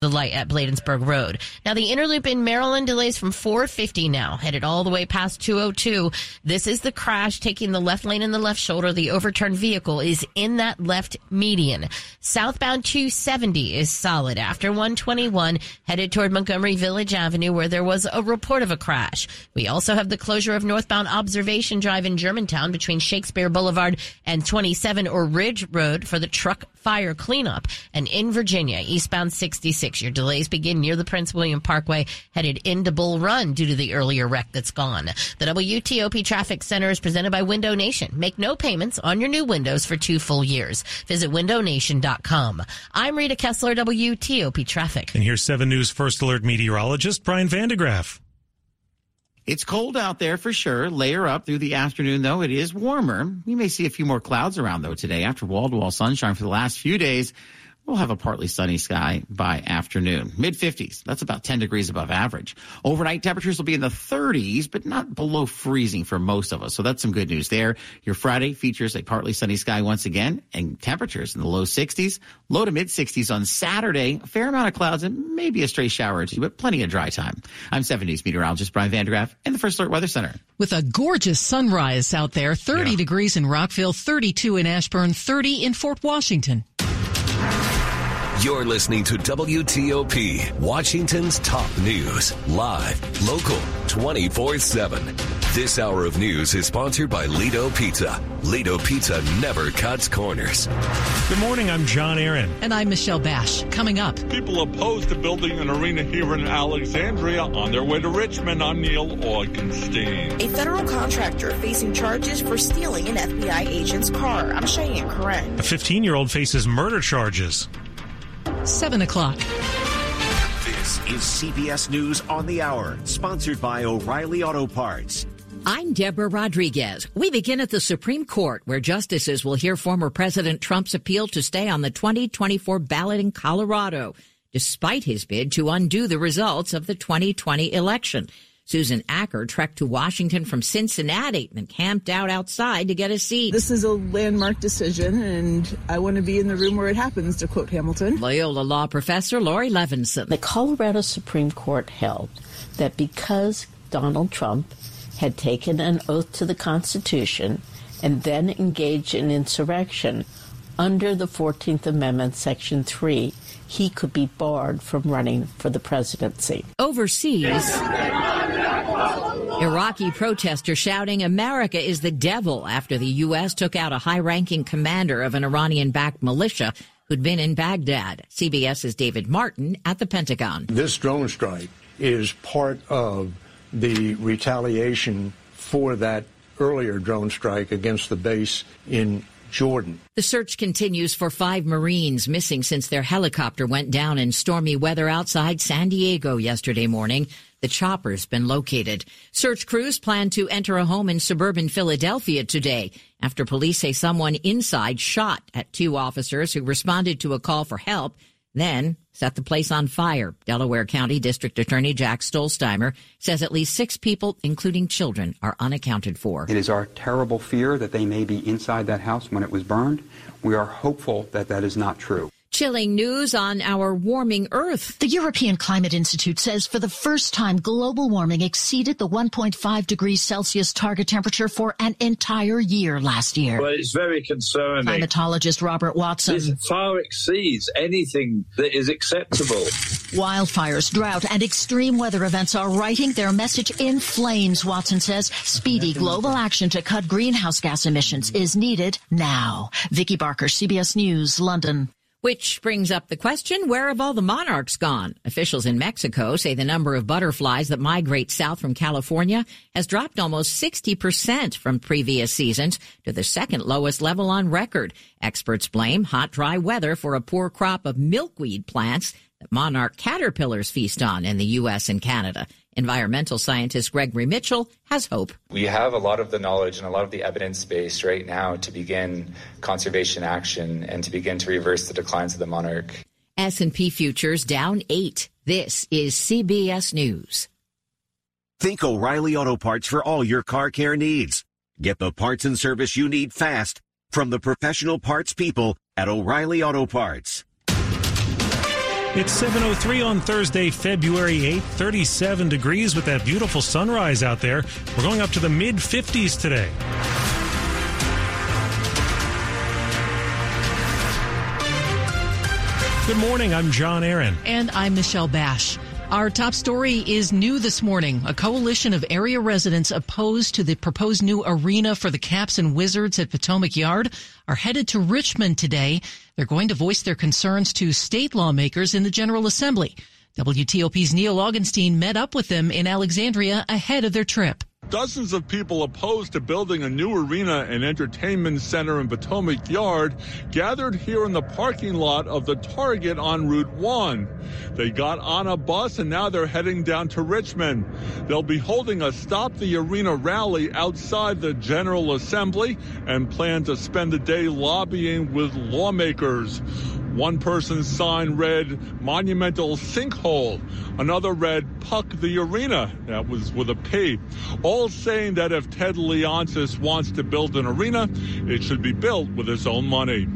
the light at Bladensburg Road. Now the inner loop in Maryland delays from 450 now, headed all the way past 202. This is the crash taking the left lane in the left shoulder. The overturned vehicle is in that left median. Southbound 270 is solid after 121 headed toward Montgomery Village Avenue where there was a report of a crash. We also have the closure of northbound Observation Drive in Germantown between Shakespeare Boulevard and 27 or Ridge Road for the truck fire cleanup. And in Virginia, eastbound 66 your delays begin near the Prince William Parkway, headed into Bull Run due to the earlier wreck that's gone. The WTOP Traffic Center is presented by Window Nation. Make no payments on your new windows for two full years. Visit windownation.com. I'm Rita Kessler, WTOP Traffic. And here's 7 News First Alert meteorologist Brian van de Graaff. It's cold out there for sure. Layer up through the afternoon, though. It is warmer. We may see a few more clouds around, though, today after wall to wall sunshine for the last few days. We'll have a partly sunny sky by afternoon. Mid 50s. That's about 10 degrees above average. Overnight temperatures will be in the 30s, but not below freezing for most of us. So that's some good news there. Your Friday features a partly sunny sky once again and temperatures in the low 60s, low to mid 60s on Saturday. A fair amount of clouds and maybe a stray shower or two, but plenty of dry time. I'm 7 News meteorologist Brian van de Graaff in the First Alert Weather Center. With a gorgeous sunrise out there, 30 yeah. degrees in Rockville, 32 in Ashburn, 30 in Fort Washington. You're listening to WTOP, Washington's top news, live, local, 24 7. This hour of news is sponsored by Ledo Pizza. Ledo Pizza never cuts corners. Good morning, I'm John Aaron. And I'm Michelle Basch. Coming up. People opposed to building an arena here in Alexandria on their way to Richmond on Neil Augenstein. A federal contractor facing charges for stealing an FBI agent's car. I'm Cheyenne Corin. A 15 year old faces murder charges. 7 o'clock. This is CBS News on the Hour, sponsored by O'Reilly Auto Parts. I'm Deborah Rodriguez. We begin at the Supreme Court, where justices will hear former President Trump's appeal to stay on the 2024 ballot in Colorado, despite his bid to undo the results of the 2020 election. Susan Acker trekked to Washington from Cincinnati and camped out outside to get a seat. This is a landmark decision, and I want to be in the room where it happens, to quote Hamilton. Loyola law professor Laurie Levinson. The Colorado Supreme Court held that because Donald Trump had taken an oath to the Constitution and then engaged in insurrection under the 14th Amendment, Section 3, he could be barred from running for the presidency. Overseas, Iraqi protesters shouting America is the devil after the U.S. took out a high ranking commander of an Iranian backed militia who'd been in Baghdad. CBS's David Martin at the Pentagon. This drone strike is part of the retaliation for that earlier drone strike against the base in Jordan. The search continues for five Marines missing since their helicopter went down in stormy weather outside San Diego yesterday morning. The chopper's been located. Search crews plan to enter a home in suburban Philadelphia today after police say someone inside shot at two officers who responded to a call for help then set the place on fire. Delaware County District Attorney Jack Stollsteimer says at least six people, including children, are unaccounted for. It is our terrible fear that they may be inside that house when it was burned. We are hopeful that that is not true. Chilling news on our warming Earth. The European Climate Institute says for the first time, global warming exceeded the 1.5 degrees Celsius target temperature for an entire year last year. Well, it's very concerning. Climatologist Robert Watson. This far exceeds anything that is acceptable. Wildfires, drought, and extreme weather events are writing their message in flames, Watson says. Speedy global action to cut greenhouse gas emissions is needed now. Vicki Barker, CBS News, London. Which brings up the question, where have all the monarchs gone? Officials in Mexico say the number of butterflies that migrate south from California has dropped almost 60% from previous seasons to the second lowest level on record. Experts blame hot, dry weather for a poor crop of milkweed plants that monarch caterpillars feast on in the U.S. and Canada. Environmental scientist Gregory Mitchell has hope. We have a lot of the knowledge and a lot of the evidence base right now to begin conservation action and to begin to reverse the declines of the monarch. S&P futures down 8. This is CBS News. Think O'Reilly Auto Parts for all your car care needs. Get the parts and service you need fast from the professional parts people at O'Reilly Auto Parts. It's 7.03 on Thursday, February 8th, 37 degrees with that beautiful sunrise out there. We're going up to the mid 50s today. Good morning. I'm John Aaron. And I'm Michelle Basch. Our top story is new this morning. A coalition of area residents opposed to the proposed new arena for the Caps and Wizards at Potomac Yard are headed to Richmond today. They're going to voice their concerns to state lawmakers in the General Assembly. WTOP's Neil Augenstein met up with them in Alexandria ahead of their trip. Dozens of people opposed to building a new arena and entertainment center in Potomac Yard gathered here in the parking lot of the Target on Route 1. They got on a bus and now they're heading down to Richmond. They'll be holding a Stop the Arena rally outside the General Assembly and plan to spend the day lobbying with lawmakers. One person's sign read Monumental Sinkhole. Another read Puck the Arena. That was with a P. All saying that if Ted Leonsis wants to build an arena, it should be built with his own money.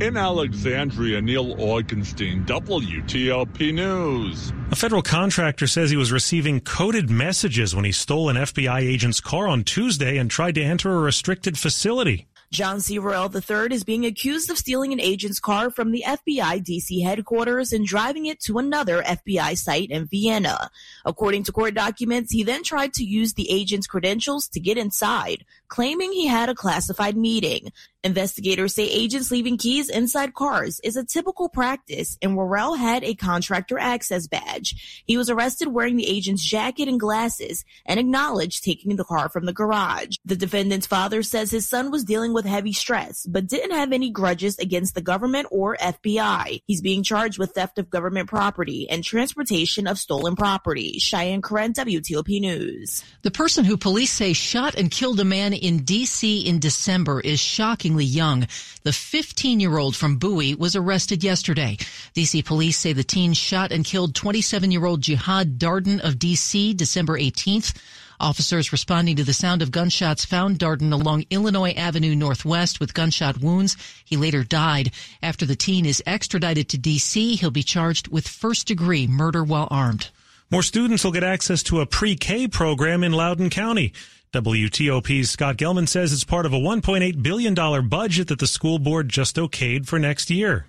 In Alexandria, Neil Augenstein, WTOP News. A federal contractor says he was receiving coded messages when he stole an FBI agent's car on Tuesday and tried to enter a restricted facility. John C. Worrell III is being accused of stealing an agent's car from the FBI DC headquarters and driving it to another FBI site in Vienna. According to court documents, he then tried to use the agent's credentials to get inside, claiming he had a classified meeting. Investigators say agents leaving keys inside cars is a typical practice, and Worrell had a contractor access badge. He was arrested wearing the agent's jacket and glasses and acknowledged taking the car from the garage. The defendant's father says his son was dealing with heavy stress, but didn't have any grudges against the government or FBI. He's being charged with theft of government property and transportation of stolen property. Cheyenne Corin, WTOP News. The person who police say shot and killed a man in D.C. in December is shockingly young. The 15 year old from Bowie was arrested yesterday. DC police say the teen shot and killed 27 year old Jihad Darden of DC December 18th. Officers responding to the sound of gunshots found Darden along Illinois Avenue Northwest with gunshot wounds. He later died. After the teen is extradited to D.C., he'll be charged with first degree murder while armed. More students will get access to a pre-K program in Loudoun County. WTOP's Scott Gelman says it's part of a $1.8 billion budget that the school board just okayed for next year.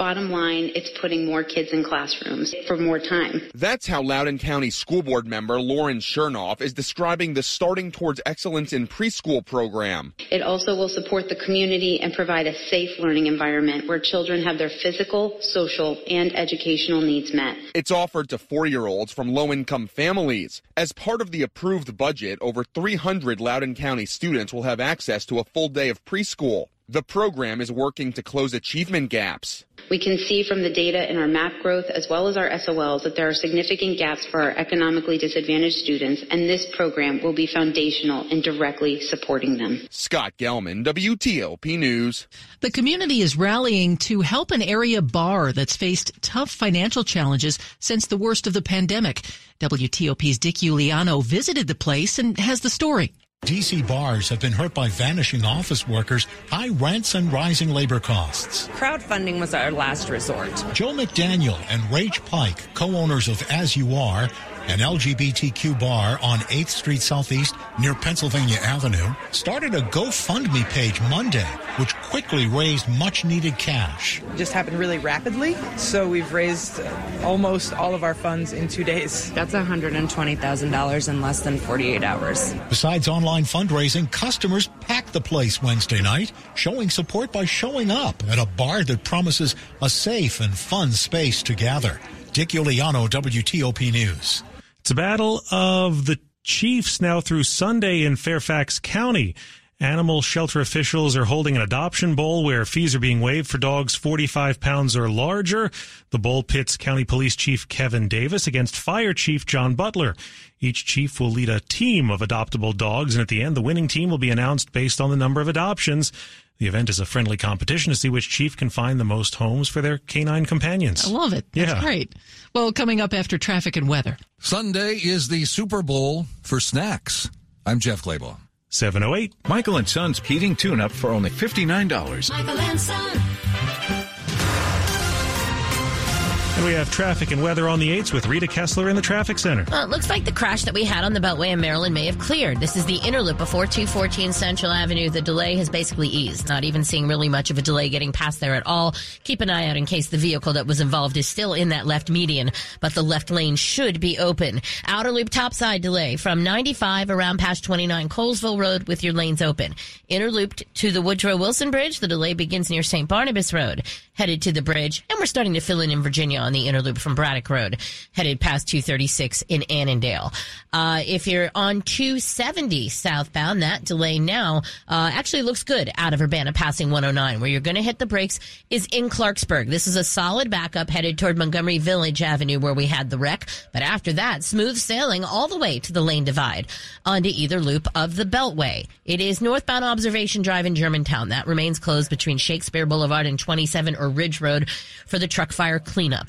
Bottom line, it's putting more kids in classrooms for more time. That's how Loudoun County School Board member Lauren Chernoff is describing the Starting Towards Excellence in Preschool program. It also will support the community and provide a safe learning environment where children have their physical, social, and educational needs met. It's offered to four-year-olds from low-income families. As part of the approved budget, over 300 Loudoun County students will have access to a full day of preschool. The program is working to close achievement gaps. We can see from the data in our MAP growth as well as our SOLs that there are significant gaps for our economically disadvantaged students, and this program will be foundational in directly supporting them. Scott Gelman, WTOP News. The community is rallying to help an area bar that's faced tough financial challenges since the worst of the pandemic. WTOP's Dick Uliano visited the place and has the story. DC bars have been hurt by vanishing office workers, high rents, and rising labor costs. Crowdfunding was our last resort. Jo McDaniel and Rach Pike, co-owners of As You Are, an LGBTQ bar on 8th Street Southeast near Pennsylvania Avenue, started a GoFundMe page Monday, which quickly raised much needed cash. It just happened really rapidly, so we've raised almost all of our funds in two days. That's $120,000 in less than 48 hours. Besides online fundraising, customers packed the place Wednesday night, showing support by showing up at a bar that promises a safe and fun space to gather. Dick Uliano, WTOP News. It's a battle of the Chiefs now through Sunday in Fairfax County. Animal shelter officials are holding an adoption bowl where fees are being waived for dogs 45 pounds or larger. The bowl pits County Police Chief Kevin Davis against Fire Chief John Butler. Each chief will lead a team of adoptable dogs, and at the end, the winning team will be announced based on the number of adoptions. The event is a friendly competition to see which chief can find the most homes for their canine companions. I love it. That's Yeah. great. Well, coming up after traffic and weather. Sunday is the Super Bowl for snacks. I'm Jeff Clabaugh. 708. Michael and Son's heating tune up for only $59. Michael and Son. And we have traffic and weather on the 8s with Rita Kessler in the traffic center. Well, it looks like the crash that we had on the Beltway in Maryland may have cleared. This is the inner loop before 214 Central Avenue. The delay has basically eased. Not even seeing really much of a delay getting past there at all. Keep an eye out in case the vehicle that was involved is still in that left median, but the left lane should be open. Outer loop topside delay from 95 around past 29 Colesville Road with your lanes open. Inner loop to the Woodrow Wilson Bridge. The delay begins near St. Barnabas Road. Headed to the bridge, and we're starting to fill in in Virginia on the inner loop from Braddock Road, headed past 236 in Annandale. Uh, if you're on 270 southbound, that delay now uh, actually looks good out of Urbana passing 109. Where you're going to hit the brakes is in Clarksburg. This is a solid backup headed toward Montgomery Village Avenue where we had the wreck. But after that, smooth sailing all the way to the lane divide onto either loop of the Beltway. It is northbound Observation Drive in Germantown. That remains closed between Shakespeare Boulevard and 27 or Ridge Road for the truck fire cleanup.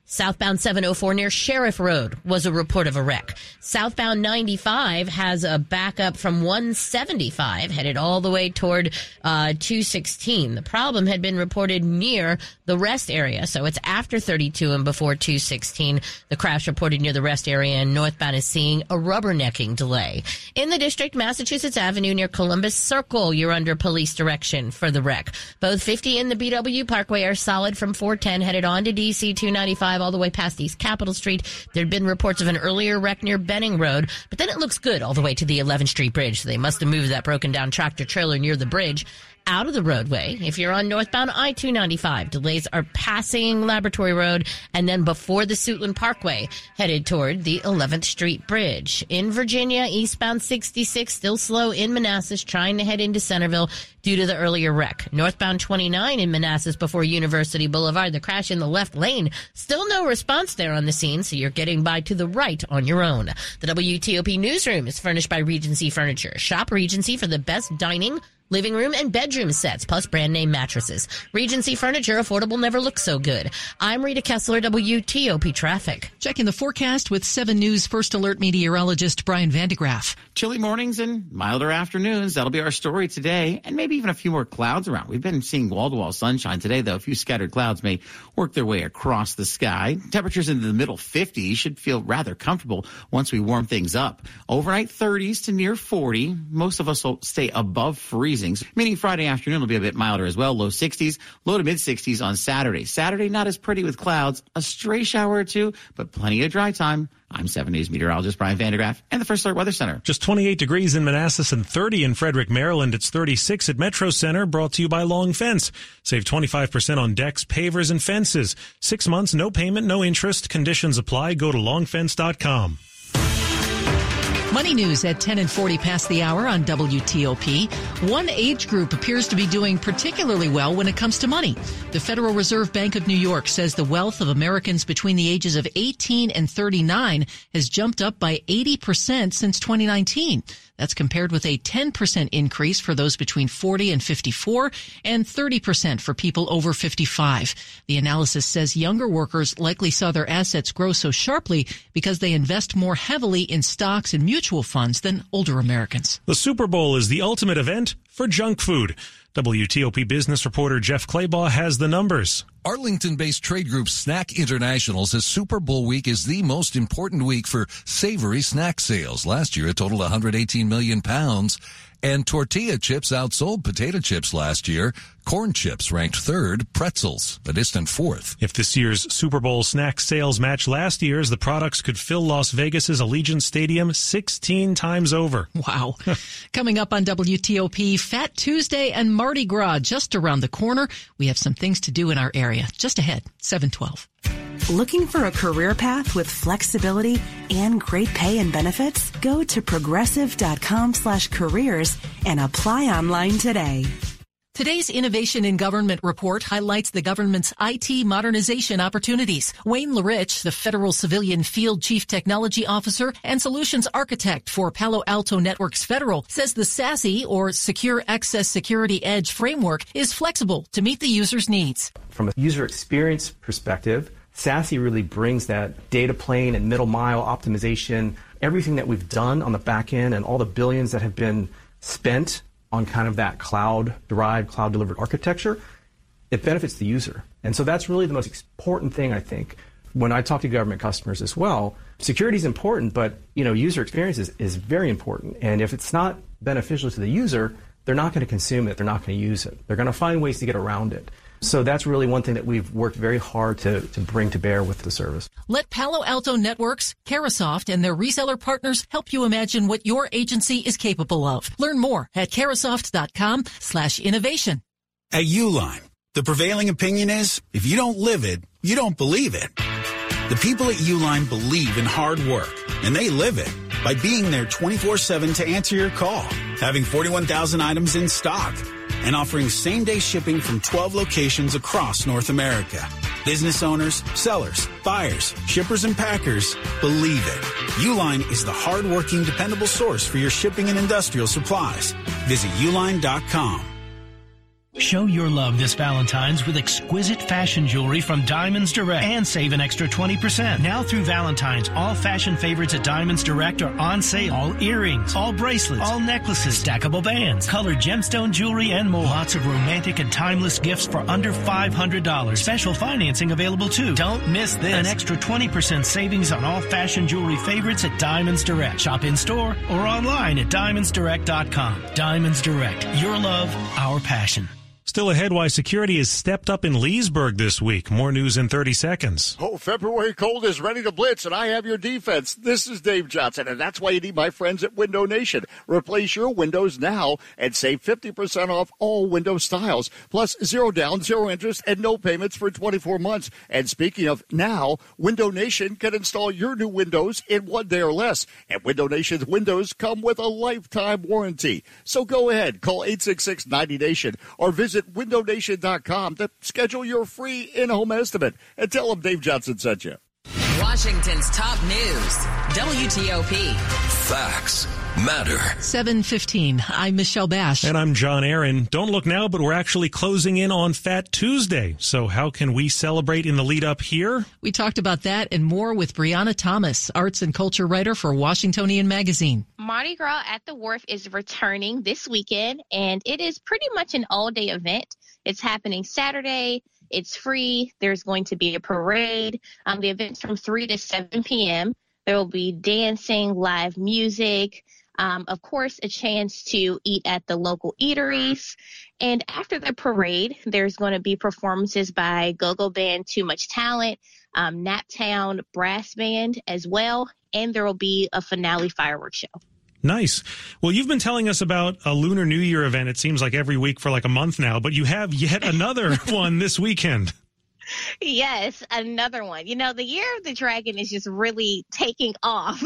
Southbound 704 near Sheriff Road was a report of a wreck. Southbound 95 has a backup from 175 headed all the way toward uh, 216. The problem had been reported near the rest area, so it's after 32 and before 216. The crash reported near the rest area, and northbound is seeing a rubbernecking delay. In the district, Massachusetts Avenue near Columbus Circle, you're under police direction for the wreck. Both 50 and the BW Parkway are solid from 410 headed on to DC 295 all the way past East Capitol Street. There'd been reports of an earlier wreck near Benning Road, but then it looks good all the way to the 11th Street Bridge. So they must have moved that broken down tractor trailer near the bridge out of the roadway. If you're on northbound I-295, delays are passing Laboratory Road and then before the Suitland Parkway, headed toward the 11th Street Bridge. In Virginia, eastbound 66, still slow in Manassas, trying to head into Centreville due to the earlier wreck. Northbound 29 in Manassas before University Boulevard, the crash in the left lane. Still no response there on the scene, so you're getting by to the right on your own. The WTOP newsroom is furnished by Regency Furniture. Shop Regency for the best dining, living room and bedroom sets, plus brand name mattresses. Regency Furniture, affordable never looks so good. I'm Rita Kessler, WTOP Traffic. Checking the forecast with 7 News First Alert meteorologist Brian van de Graaff. Chilly mornings and milder afternoons. That'll be our story today, and maybe even a few more clouds around. We've been seeing wall to wall sunshine today, though. A few scattered clouds may work their way across the sky. Temperatures into the middle 50s should feel rather comfortable once we warm things up. Overnight 30s to near 40. Most of us will stay above freezing, meaning Friday afternoon will be a bit milder as well. Low 60s, low to mid 60s on Saturday. Saturday not as pretty with clouds, a stray shower or two, but plenty of dry time. I'm 7 News meteorologist Brian van de Graaff and the First Alert Weather Center. Just 28 degrees in Manassas and 30 in Frederick, Maryland. It's 36 at Metro Center, brought to you by Long Fence. Save 25% on decks, pavers, and fences. Six months, no payment, no interest. Conditions apply. Go to longfence.com. Money news at 10 and 40 past the hour on WTOP. One age group appears to be doing particularly well when it comes to money. The Federal Reserve Bank of New York says the wealth of Americans between the ages of 18 and 39 has jumped up by 80% since 2019. That's compared with a 10% increase for those between 40 and 54 and 30% for people over 55. The analysis says younger workers likely saw their assets grow so sharply because they invest more heavily in stocks and mutual funds than older Americans. The Super Bowl is the ultimate event for junk food. WTOP business reporter Jeff Clabaugh has the numbers. Arlington based trade group SNAC International says Super Bowl week is the most important week for savory snack sales. Last year it totaled 118 million pounds. And tortilla chips outsold potato chips last year. Corn chips ranked third, pretzels a distant fourth. If this year's Super Bowl snack sales match last year's, the products could fill Las Vegas's Allegiant Stadium 16 times over. Wow. Coming up on WTOP, Fat Tuesday and Mardi Gras just around the corner. We have some things to do in our area. Just ahead, 712. Looking for a career path with flexibility and great pay and benefits? Go to progressive.com slash careers and apply online today. Today's Innovation in Government report highlights the government's IT modernization opportunities. Wayne LaRich, the Federal Civilian Field Chief Technology Officer and Solutions Architect for Palo Alto Networks Federal, says the SASE or Secure Access Security Edge framework is flexible to meet the user's needs. From a user experience perspective, SASE really brings that data plane and middle mile optimization, everything that we've done on the back end and all the billions that have been spent on kind of that cloud derived, cloud delivered architecture, it benefits the user. And so that's really the most important thing, I think. When I talk to government customers as well, security is important, but you know, user experience is, is very important. And if it's not beneficial to the user, they're not going to consume it. They're not going to use it. They're going to find ways to get around it. So that's really one thing that we've worked very hard to, to bring to bear with the service. Let Palo Alto Networks, Carahsoft, and their reseller partners help you imagine what your agency is capable of. Learn more at carahsoft.com slash innovation. At Uline, the prevailing opinion is if you don't live it, you don't believe it. The people at Uline believe in hard work, and they live it by being there 24-7 to answer your call, having 41,000 items in stock, and offering same day shipping from 12 locations across North America. Business owners, sellers, buyers, shippers, and packers believe it. Uline is the hardworking, dependable source for your shipping and industrial supplies. Visit uline.com. Show your love this Valentine's with exquisite fashion jewelry from Diamonds Direct and save an extra 20%. Now through Valentine's, all fashion favorites at Diamonds Direct are on sale. All earrings, all bracelets, all necklaces, stackable bands, colored gemstone jewelry, and more. Lots of romantic and timeless gifts for under $500. Special financing available too. Don't miss this. An extra 20% savings on all fashion jewelry favorites at Diamonds Direct. Shop in store or online at diamondsdirect.com. Diamonds Direct. Your love, our passion. Still ahead, why security has stepped up in Leesburg this week. More news in 30 seconds. Oh, February cold is ready to blitz, and I have your defense. This is Dave Johnson, and that's why you need my friends at Window Nation. Replace your windows now and save 50% off all window styles, plus zero down, zero interest, and no payments for 24 months. And speaking of now, Window Nation can install your new windows in one day or less. And Window Nation's windows come with a lifetime warranty. So go ahead, call 866 90 Nation or visit windownation.com to schedule your free in-home estimate and tell them Dave Johnson sent you. Washington's top news, WTOP. Facts matter. 715. I'm Michelle Basch. And I'm John Aaron. Don't look now, but we're actually closing in on Fat Tuesday. So how can we celebrate in the lead up here? We talked about that and more with Brianna Thomas, arts and culture writer for Washingtonian Magazine. Mardi Gras at the Wharf is returning this weekend, and it is pretty much an all day event. It's happening Saturday. It's free. There's going to be a parade. Um, the event's from 3 to 7 p.m. There will be dancing, live music, um, of course, a chance to eat at the local eateries. And after the parade, there's going to be performances by go-go band Too Much Talent, um, Naptown Brass Band as well, and there will be a finale fireworks show. Nice. Well, you've been telling us about a Lunar New Year event. It seems like every week for like a month now, but you have yet another one this weekend. Yes, another one. You know, the year of the dragon is just really taking off.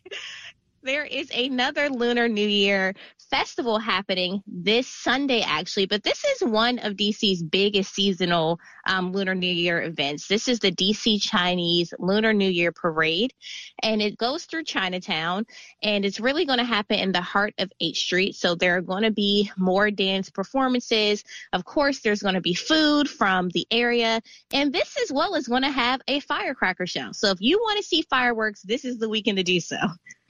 there is another Lunar New Year festival happening this Sunday, actually, but this is one of DC's biggest seasonal um, Lunar New Year events. This is the DC Chinese Lunar New Year Parade, and it goes through Chinatown, and it's really going to happen in the heart of 8th Street. So there are going to be more dance performances. Of course, there's going to be food from the area, and this as well is going to have a firecracker show. So if you want to see fireworks, this is the weekend to do so.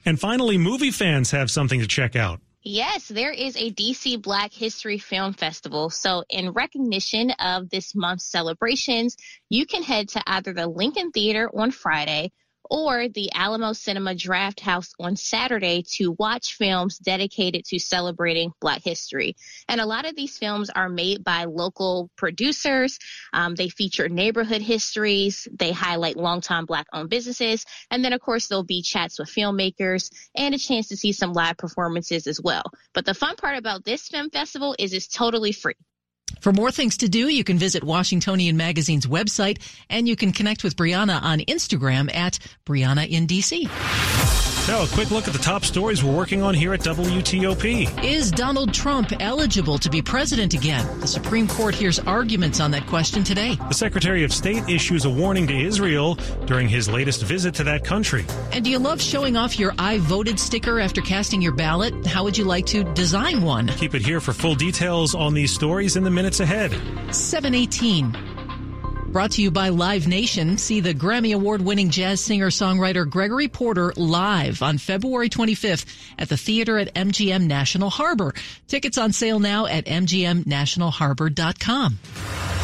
And finally, movie fans have something to check out. Yes, there is a DC Black History Film Festival. So, in recognition of this month's celebrations, you can head to either the Lincoln Theater on Friday or the Alamo Cinema Draft House on Saturday to watch films dedicated to celebrating Black history. And a lot of these films are made by local producers. Um, they feature neighborhood histories. They highlight longtime Black owned businesses. And then, of course, there'll be chats with filmmakers and a chance to see some live performances as well. But the fun part about this film festival is it's totally free. For more things to do, you can visit Washingtonian Magazine's website and you can connect with Brianna on Instagram at Brianna in DC. Now, a quick look at the top stories we're working on here at WTOP. Is Donald Trump eligible to be president again? The Supreme Court hears arguments on that question today. The Secretary of State issues a warning to Israel during his latest visit to that country. And do you love showing off your I voted sticker after casting your ballot? How would you like to design one? Keep it here for full details on these stories in the minutes ahead. 718. Brought to you by Live Nation. See the Grammy Award winning jazz singer songwriter Gregory Porter live on February 25th at the theater at MGM National Harbor. Tickets on sale now at MGMNationalHarbor.com.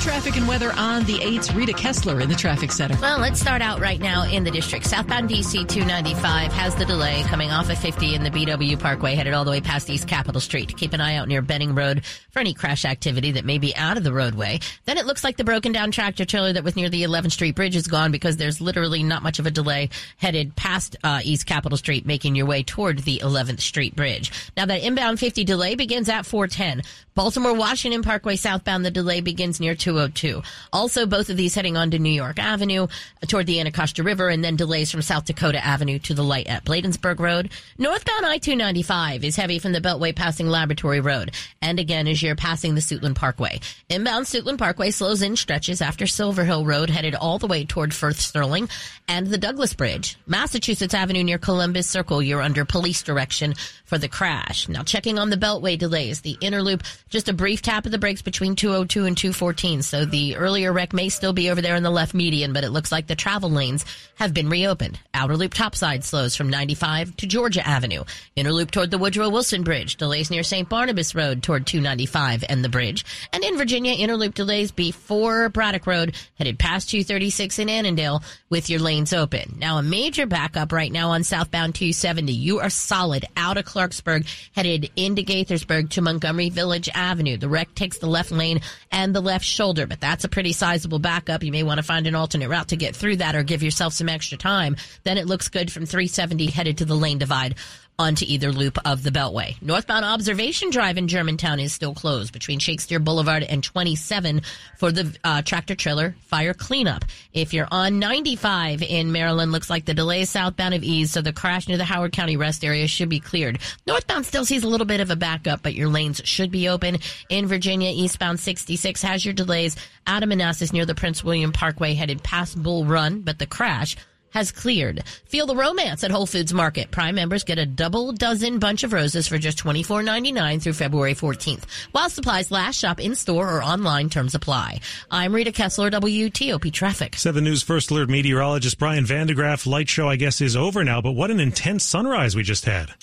Traffic and weather on the 8s. Rita Kessler in the traffic center. Well, let's start out right now in the district. Southbound DC 295 has the delay coming off of 50 in the BW Parkway, headed all the way past East Capitol Street. Keep an eye out near Benning Road for any crash activity that may be out of the roadway. Then it looks like the broken down tractor trailer that was near the 11th Street Bridge is gone because there's literally not much of a delay headed past uh, East Capitol Street, making your way toward the 11th Street Bridge. Now that inbound 50 delay begins at 410. Baltimore Washington Parkway southbound, the delay begins near 202. Also, both of these heading on to New York Avenue uh, toward the Anacostia River, and then delays from South Dakota Avenue to the light at Bladensburg Road. Northbound I 295 is heavy from the Beltway passing Laboratory Road, and again as you're passing the Suitland Parkway. Inbound Suitland Parkway slows in stretches after Silver Hill Road, headed all the way toward Firth Sterling, and the Douglass Bridge. Massachusetts Avenue near Columbus Circle, you're under police direction for the crash. Now, checking on the Beltway delays, the inner loop, just a brief tap of the brakes between 202 and 214. So the earlier wreck may still be over there in the left median, but it looks like the travel lanes have been reopened. Outer loop topside slows from 95 to Georgia Avenue. Inner loop toward the Woodrow Wilson Bridge. Delays near St. Barnabas Road toward 295 and the bridge. And in Virginia, inner loop delays before Braddock Road, headed past 236 in Annandale with your lanes open. Now, a major backup right now on southbound 270. You are solid out of Clarksburg, headed into Gaithersburg to Montgomery Village Avenue. The wreck takes the left lane and the left shoulder, but that's a pretty sizable backup. You may want to find an alternate route to get through that or give yourself some extra time. Then it looks good from 370 headed to the lane divide onto either loop of the Beltway. Northbound Observation Drive in Germantown is still closed between Shakespeare Boulevard and 27 for the uh, tractor trailer fire cleanup. If you're on 95 in Maryland, looks like the delay is southbound of Ease, so the crash near the Howard County rest area should be cleared. Northbound still sees a little bit of a backup, but your lanes should be open. In Virginia, eastbound 66 has your delays out of Manassas near the Prince William Parkway headed past Bull Run, but the crash has cleared. Feel the romance at Whole Foods Market. Prime members get a double dozen bunch of roses for just $24.99 through February 14th. While supplies last, shop in store or online. Terms apply. I'm Rita Kessler, WTOP Traffic. 7 News First Alert meteorologist Brian van de Graaff. Light show, I guess, is over now, but what an intense sunrise we just had.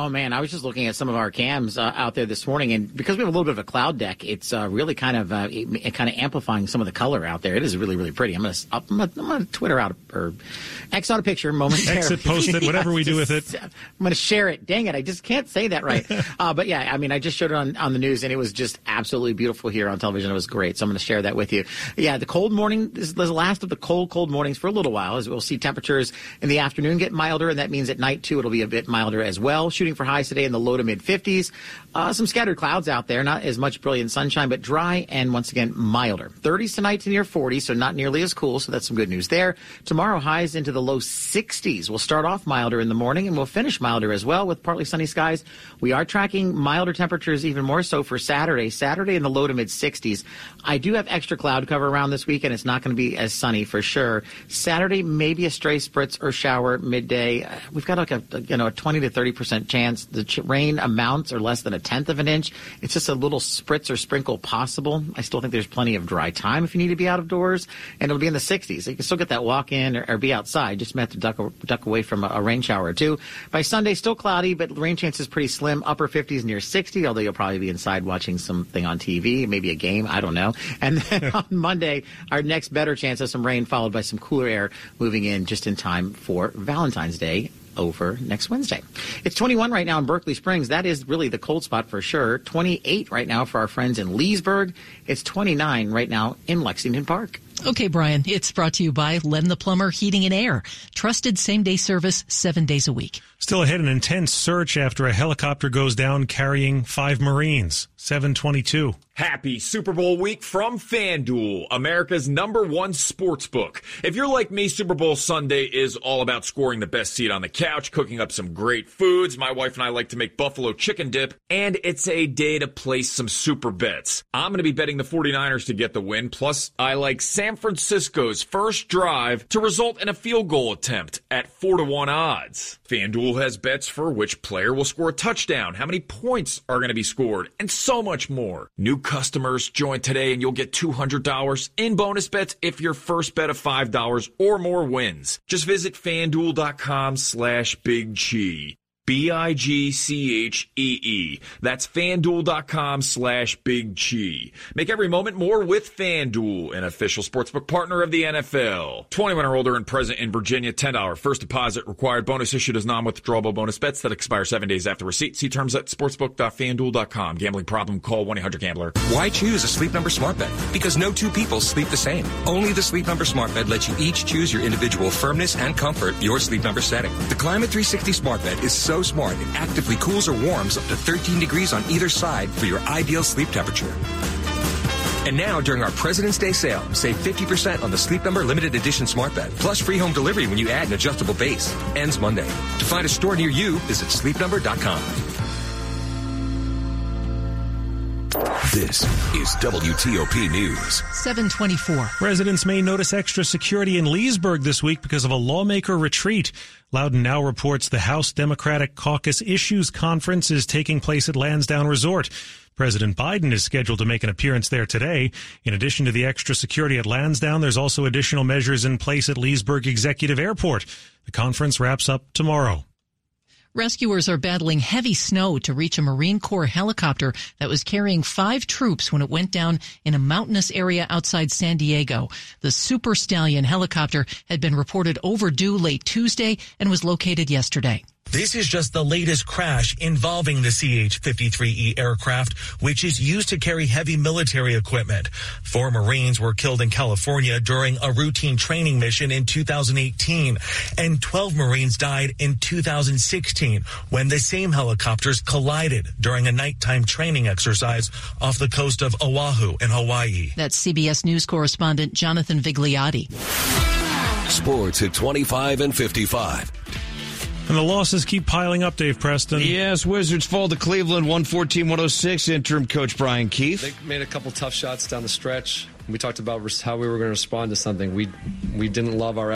Oh man, I was just looking at some of our cams uh, out there this morning, and because we have a little bit of a cloud deck, it's uh, really kind of uh, it, kind of amplifying some of the color out there. It is really really pretty. I'm gonna I'm gonna, I'm gonna Twitter out or X out a picture momentarily. Exit, post it, whatever yeah, we do with it. I'm gonna share it. Dang it, I just can't say that right. Uh, but yeah, I mean, I just showed it on on the news, and it was just absolutely beautiful here on television. It was great, so I'm gonna share that with you. Yeah, the cold morning this is the last of the cold cold mornings for a little while, as we'll see temperatures in the afternoon get milder, and that means at night too it'll be a bit milder as well. Shooting for highs today in the low to mid 50s. Uh, some scattered clouds out there, not as much brilliant sunshine, but dry and once again milder. 30s tonight to near 40, so not nearly as cool. So that's some good news there. Tomorrow highs into the low 60s. We'll start off milder in the morning and we'll finish milder as well with partly sunny skies. We are tracking milder temperatures even more so for Saturday. Saturday in the low to mid 60s. I do have extra cloud cover around this weekend. It's not going to be as sunny for sure. Saturday maybe a stray spritz or shower midday. Uh, we've got like a you know a 20 to 30 percent chance. The ch- rain amounts are less than a tenth of an inch. It's just a little spritz or sprinkle possible. I still think there's plenty of dry time if you need to be out of doors, and it'll be in the 60s. So you can still get that walk in or, or, be outside. Just have to duck, duck away from a, a, rain shower or two. By Sunday, still cloudy, but rain chances pretty slim. Upper 50s near 60, although you'll probably be inside watching something on TV, maybe a game. I don't know. And then on Monday, our next better chance of some rain, followed by some cooler air moving in just in time for Valentine's Day over next Wednesday. It's 21 right now in Berkeley Springs. That is really the cold spot for sure. 28 right now for our friends in Leesburg. It's 29 right now in Lexington Park. Okay, Brian, it's brought to you by Len the Plumber Heating and Air. Trusted same day service seven days a week. Still ahead, an intense search after a helicopter goes down carrying five Marines. 722. Happy Super Bowl week from FanDuel, America's number one sports book. If you're like me, Super Bowl Sunday is all about scoring the best seat on the couch, cooking up some great foods. My wife and I like to make buffalo chicken dip, and it's a day to place some super bets. I'm going to be betting the 49ers to get the win, plus I like San Francisco's first drive to result in a field goal attempt at 4 to 1 odds. FanDuel has bets for which player will score a touchdown, how many points are going to be scored, and so much more. New customers join today and you'll get $200 in bonus bets if your first bet of $5 or more wins. Just visit fanduel.com slash big chi. B-I-G-C-H-E-E. That's fanduel.com slash big G. Make every moment more with FanDuel, an official sportsbook partner of the NFL. 21 or older and present in Virginia, $10 first deposit required. Bonus issued as non-withdrawable bonus bets that expire seven days after receipt. See terms at sportsbook.fanduel.com. Gambling problem? Call 1-800-GAMBLER. Why choose a Sleep Number smart bed? Because no two people sleep the same. Only the Sleep Number smart bed lets you each choose your individual firmness and comfort, your Sleep Number setting. The Climate 360 smart bed is so smart it actively cools or warms up to 13 degrees on either side for your ideal sleep temperature. And now, during our President's Day sale, save 50% on the Sleep Number limited edition smart bed, plus free home delivery when you add an adjustable base. Ends Monday. To find a store near you, visit sleepnumber.com. This is WTOP News. 724. Residents may notice extra security in Leesburg this week because of a lawmaker retreat. Loudoun now reports the House Democratic Caucus Issues Conference is taking place at Lansdowne Resort. President Biden is scheduled to make an appearance there today. In addition to the extra security at Lansdowne, there's also additional measures in place at Leesburg Executive Airport. The conference wraps up tomorrow. Rescuers are battling heavy snow to reach a Marine Corps helicopter that was carrying five troops when it went down in a mountainous area outside San Diego. The Super Stallion helicopter had been reported overdue late Tuesday and was located yesterday. This is just the latest crash involving the CH-53E aircraft, which is used to carry heavy military equipment. Four Marines were killed in California during a routine training mission in 2018, and 12 Marines died in 2016 when the same helicopters collided during a nighttime training exercise off the coast of Oahu in Hawaii. That's CBS News correspondent Jonathan Vigliotti. Sports at 25 and 55. And the losses keep piling up, Dave Preston. Yes, Wizards fall to Cleveland 114-106. Interim coach Brian Keefe. They made a couple tough shots down the stretch. We talked about how we were going to respond to something. We we didn't love our